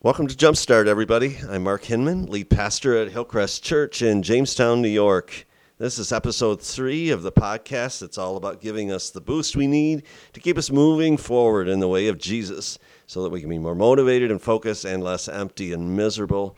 Welcome to Jumpstart, everybody. I'm Mark Hinman, lead pastor at Hillcrest Church in Jamestown, New York. This is episode three of the podcast. It's all about giving us the boost we need to keep us moving forward in the way of Jesus so that we can be more motivated and focused and less empty and miserable.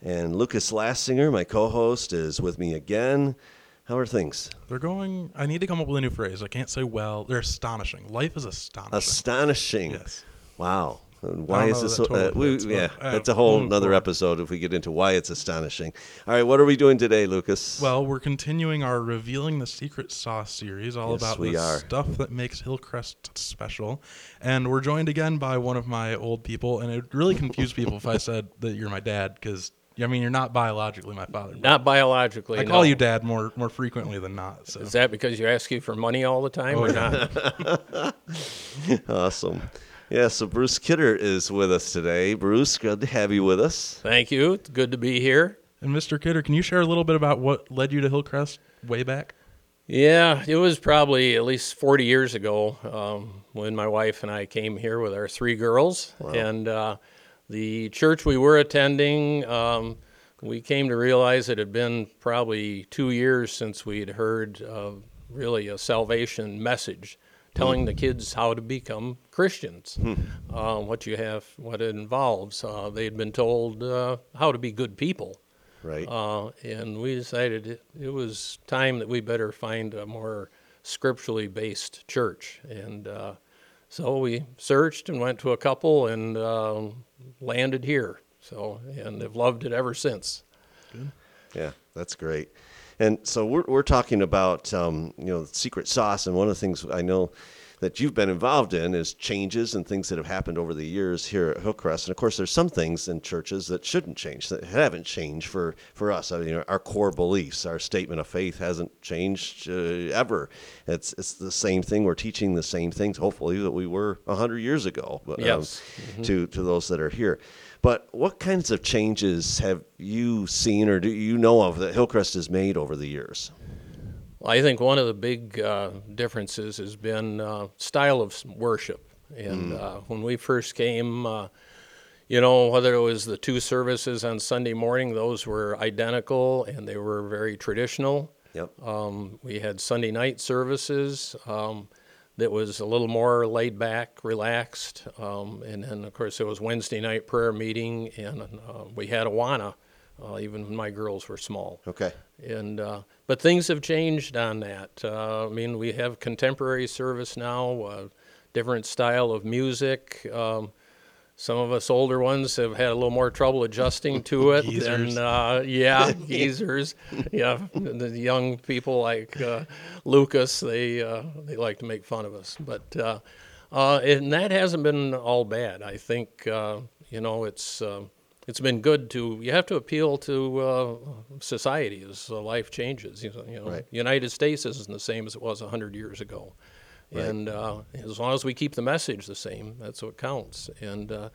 And Lucas Lassinger, my co host, is with me again. How are things? They're going. I need to come up with a new phrase. I can't say well. They're astonishing. Life is astonishing. Astonishing. Yes. Wow. And why is this so? Uh, totally we, fits, but, yeah, uh, that's a whole moving another episode if we get into why it's astonishing. All right, what are we doing today, Lucas? Well, we're continuing our revealing the secret sauce series, all Yes, about we the are. stuff that makes Hillcrest special. And we're joined again by one of my old people, and it really confused people if I said that you're my dad, because I mean you're not biologically my father. Not biologically. I call no. you dad more more frequently than not. So Is that because you ask you for money all the time Oh, or yeah. not? awesome. Yeah, so Bruce Kidder is with us today. Bruce, good to have you with us. Thank you. It's good to be here. and Mr. Kidder, can you share a little bit about what led you to Hillcrest way back? Yeah, it was probably at least 40 years ago um, when my wife and I came here with our three girls. And uh, the church we were attending, um, we came to realize it had been probably two years since we had heard uh, really a salvation message telling the kids how to become Christians, uh, what you have, what it involves. Uh, they had been told uh, how to be good people. Right. Uh, and we decided it, it was time that we better find a more scripturally based church. And uh, so we searched and went to a couple and um landed here. So, and they've loved it ever since. Yeah, that's great. And so we're, we're talking about um, you know secret sauce, and one of the things I know that you've been involved in is changes and things that have happened over the years here at Hillcrest. And of course, there's some things in churches that shouldn't change, that haven't changed for for us. I mean, our core beliefs, our statement of faith hasn't changed uh, ever. It's it's the same thing. We're teaching the same things, hopefully, that we were hundred years ago. um, Yes. To to those that are here. But what kinds of changes have you seen or do you know of that Hillcrest has made over the years? Well, I think one of the big uh, differences has been uh, style of worship. And uh, when we first came, uh, you know, whether it was the two services on Sunday morning, those were identical and they were very traditional. Yep. Um, we had Sunday night services um, that was a little more laid back, relaxed, um, and then of course it was Wednesday night prayer meeting, and uh, we had Awana, uh, even when my girls were small. Okay. And uh, but things have changed on that. Uh, I mean, we have contemporary service now, uh, different style of music. Um, some of us older ones have had a little more trouble adjusting to it. And uh, yeah, geezers. Yeah, the young people like uh, Lucas, they uh, they like to make fun of us. But uh, uh, and that hasn't been all bad. I think uh, you know it's. It's been good to you have to appeal to uh, society as life changes you know, you know Right. united states isn't the same as it was 100 years ago and uh, as long as we keep the message the same that's what counts. And uh,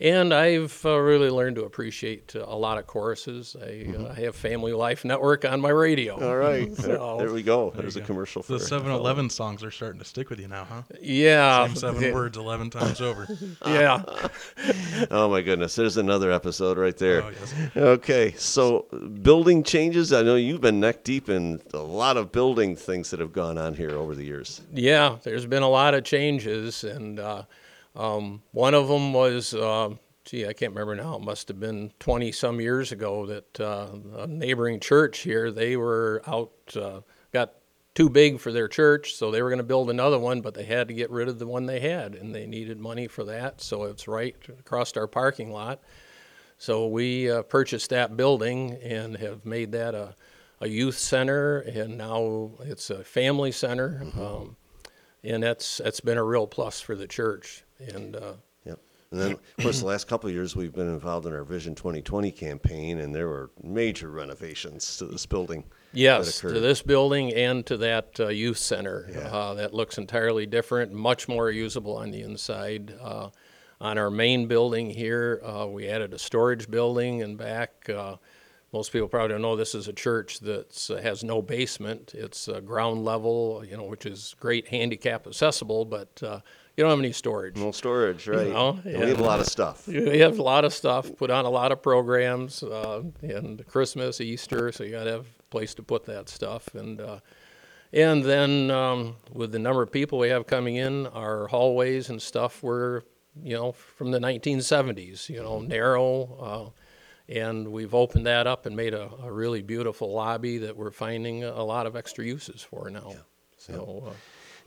and I've uh, really learned to appreciate uh, a lot of choruses. I, uh, I have Family Life Network on my radio. Mm-hmm. All right. There, So- there we go. There's a commercial for The 7-Eleven songs are starting to stick with you now, huh? Yeah, Same seven words eleven times over. Yeah, Oh my goodness. There's another episode right there. Oh, yes. Okay. So building changes. I know you've been neck deep in a lot of building things that have gone on here over the years. Yeah, there's been a lot of changes, and uh, um, one of them was, uh, gee, I can't remember now. It must have been 20 some years ago that uh, a neighboring church here they were out, uh, got too big for their church, so they were going to build another one, but they had to get rid of the one they had, and they needed money for that. So it's right across our parking lot. So we uh, purchased that building and have made that a, a youth center, and now it's a family center. Um, and that's that's been a real plus for the church. And uh, Yep. And then, of course, the last couple of years we've been involved in our Vision 2020 campaign, and there were major renovations to this building. yes, to this building and to that uh, youth center, Yeah. uh, that looks entirely different, much more usable on the inside. Uh, on our main building here, uh, we added a storage building and back. Uh, most people probably don't know this is a church that uh, has no basement. It's uh, ground level, you know, which is great handicap accessible, but uh, you don't have any storage. No storage, right? know, And We have a lot of stuff. We have a lot of stuff, put on a lot of programs, uh, and Christmas, Easter, so you got to have a place to put that stuff. And uh, and then um, with the number of people we have coming in, our hallways and stuff were, you know, from the 1970s, you know, narrow. And we've opened that up and made a, a really beautiful lobby that we're finding a lot of extra uses for now. So, uh,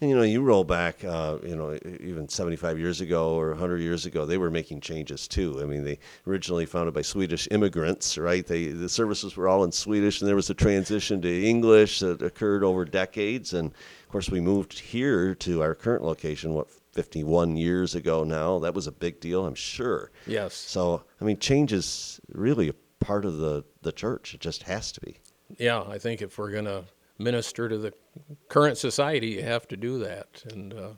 And you know, you roll back, uh, you know, even 75 years ago or 100 years ago, they were making changes too. I mean, they originally founded by Swedish immigrants, right? They the services were all in Swedish, and there was a transition to English that occurred over decades. And of course, we moved here to our current location. What 51 years ago now? That was a big deal, I'm sure. yes. So, I mean, change is really a part of the the church. It just has to be. Yeah, I think if we're going to minister to the current society, you have to do that. And uh,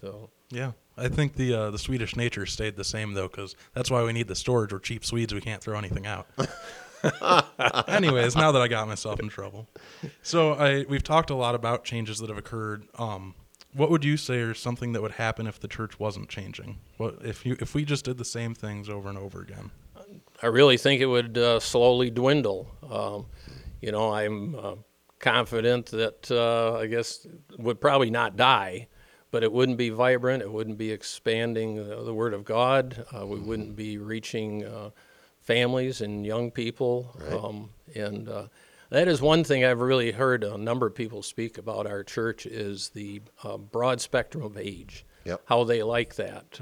so, Yeah, I think the uh, the Swedish nature stayed the same though, because that's why we need the storage. We're cheap Swedes; we can't throw anything out. Anyways, now that I got myself in trouble, so I we've talked a lot about changes that have occurred. Um, what would you say is something that would happen if the church wasn't changing? What if you if we just did the same things over and over again? I really think it would uh, slowly dwindle. Um, you know, I'm uh, confident that uh, I guess would probably not die, but it wouldn't be vibrant. It wouldn't be expanding the, the Word of God. Uh, we wouldn't be reaching uh, families and young people. Um, and uh, that is one thing I've really heard a number of people speak about our church is the uh, broad spectrum of age. Yep. How they like that.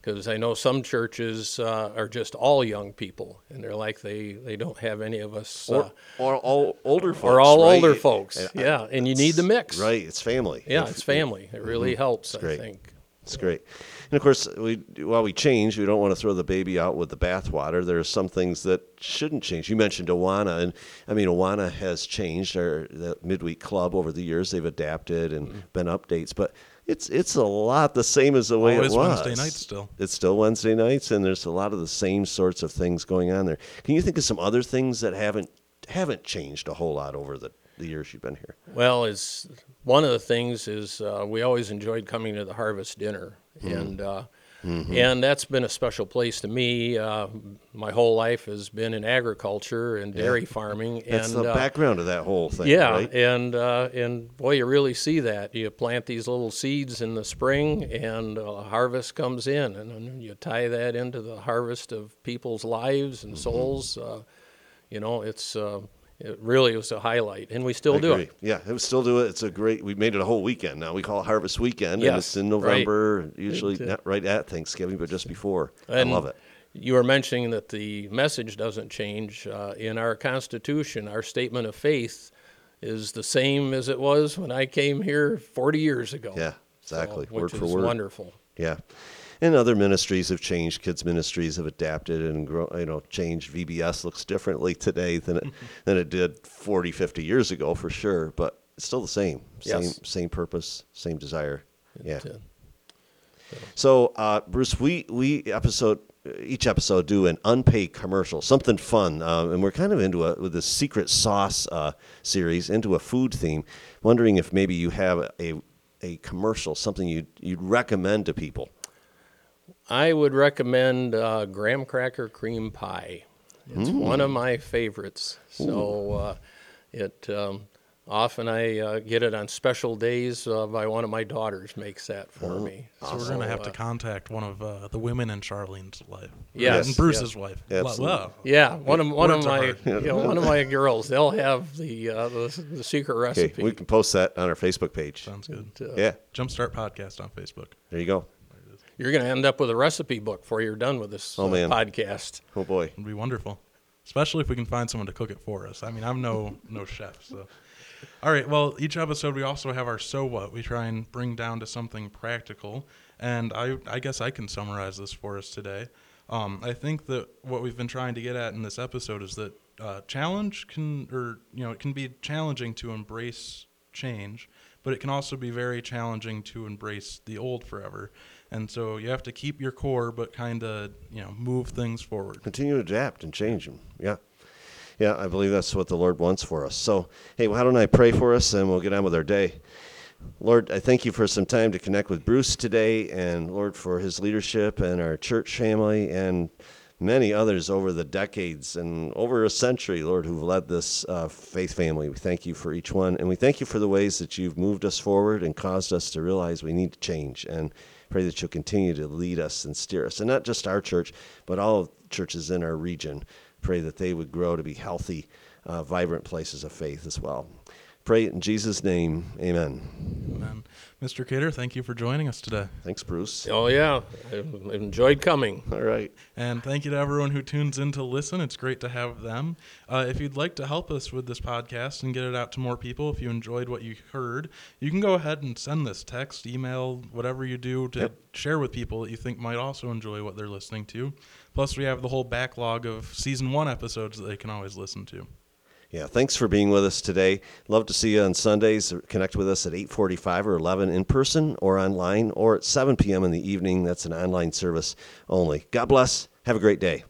Because I know some churches uh, are just all young people, and they're like they, they don't have any of us. Or uh, or all older folks. or all right? older folks. And I- Yeah, and you need the mix. Right, it's family. Yeah, If- it's family. It really helps, I think. It's great. And of course, we while we change, we don't want to throw the baby out with the bathwater. There are some things that shouldn't change. You mentioned Awana, and I mean Awana has changed. Our the midweek club over the years, they've adapted and Mm-hmm. been updates, but it's it's a lot the same as the way it was. Wednesday nights still. It's still Wednesday nights, and there's a lot of the same sorts of things going on there. Can you think of some other things that haven't haven't changed a whole lot over the, the years you've been here? Well, it's one of the things is uh, we always enjoyed coming to the harvest dinner, Mm-hmm. and uh, and that's been a special place to me. Uh, my whole life has been in agriculture and dairy farming, That's and the uh, background of that whole thing. Yeah, right? and uh, and boy, you really see that. You plant these little seeds in the spring, and uh, harvest comes in, and then you tie that into the harvest of people's lives Mm-hmm. and souls. Uh, you know, it's uh, it really was a highlight, and we still I do agree. it. Yeah, would still do it. It's a great. We made it a whole weekend now. We call it Harvest Weekend, and it's in right. November. Usually It, uh, not right at Thanksgiving, but just before. I love it. You were mentioning that the message doesn't change. Uh, in our Constitution, our statement of faith is the same as it was when I came here 40 years ago. Yeah, exactly. So, Word for word. wonderful. Yeah, and other ministries have changed. Kids ministries have adapted and grow, you know changed. VBS looks differently today than it than it did 40, 50 years ago for sure. But it's still the same. Same Yes. same purpose, same desire. Yeah. So, uh, Bruce, we we episode each episode do an unpaid commercial, something fun, uh, and we're kind of into a with this secret sauce uh, series into a food theme. Wondering if maybe you have a a commercial, something you you'd recommend to people. I would recommend uh, graham cracker cream pie. It's one of my favorites. So uh, it um, often I uh, get it on special days uh, by one of my daughters makes that for me. So we're gonna have to uh, contact one of uh, the women in Charlene's life. Yes, and Bruce's yes. wife. Absolutely. Wow. Yeah, one of one of Words are my you know, one of my girls. They'll have the uh, the, the secret Okay, recipe. we can post that on our Facebook page. Sounds good. Uh, Yeah, Jumpstart podcast on Facebook. there you go. You're going to end up with a recipe book before you're done with this Oh, uh, man. podcast. Oh boy, It'd be wonderful, especially if we can find someone to cook it for us. I mean, I'm no no chef, so. All right. Well, each episode we also have our so what. We try and bring down to something practical, and I I guess I can summarize this for us today. Um, I think that what we've been trying to get at in this episode is that uh, challenge can, or you know, it can be challenging to embrace change, but it can also be very challenging to embrace the old forever. And so you have to keep your core, but kind of you know move things forward. continue to adapt and change them. Yeah. Yeah, I believe that's what the Lord wants for us. So, hey, why don't I pray for us and we'll get on with our day. Lord, I thank you for some time to connect with Bruce today, and Lord, for his leadership and our church family and many others over the decades and over a century, Lord, who've led this uh, faith family. We thank you for each one, and we thank you for the ways that you've moved us forward and caused us to realize we need to change. And pray that you'll continue to lead us and steer us, and not just our church, but all churches in our region. Pray that they would grow to be healthy, uh, vibrant places of faith as well. Pray in Jesus' name. Amen. Amen. Mr. Kidder, thank you for joining us today. Thanks, Bruce. Oh, yeah. I enjoyed coming. All right. And thank you to everyone who tunes in to listen. It's great to have them. Uh, if you'd like to help us with this podcast and get it out to more people, if you enjoyed what you heard, you can go ahead and send this text, email, whatever you do to Yep. share with people that you think might also enjoy what they're listening to. Plus, we have the whole backlog of season one episodes that they can always listen to. Yeah, thanks for being with us today. Love to see you on Sundays. Connect with us at 8:45 or 11 in person or online or at 7 p.m. in the evening. That's an online service only. God bless. Have a great day.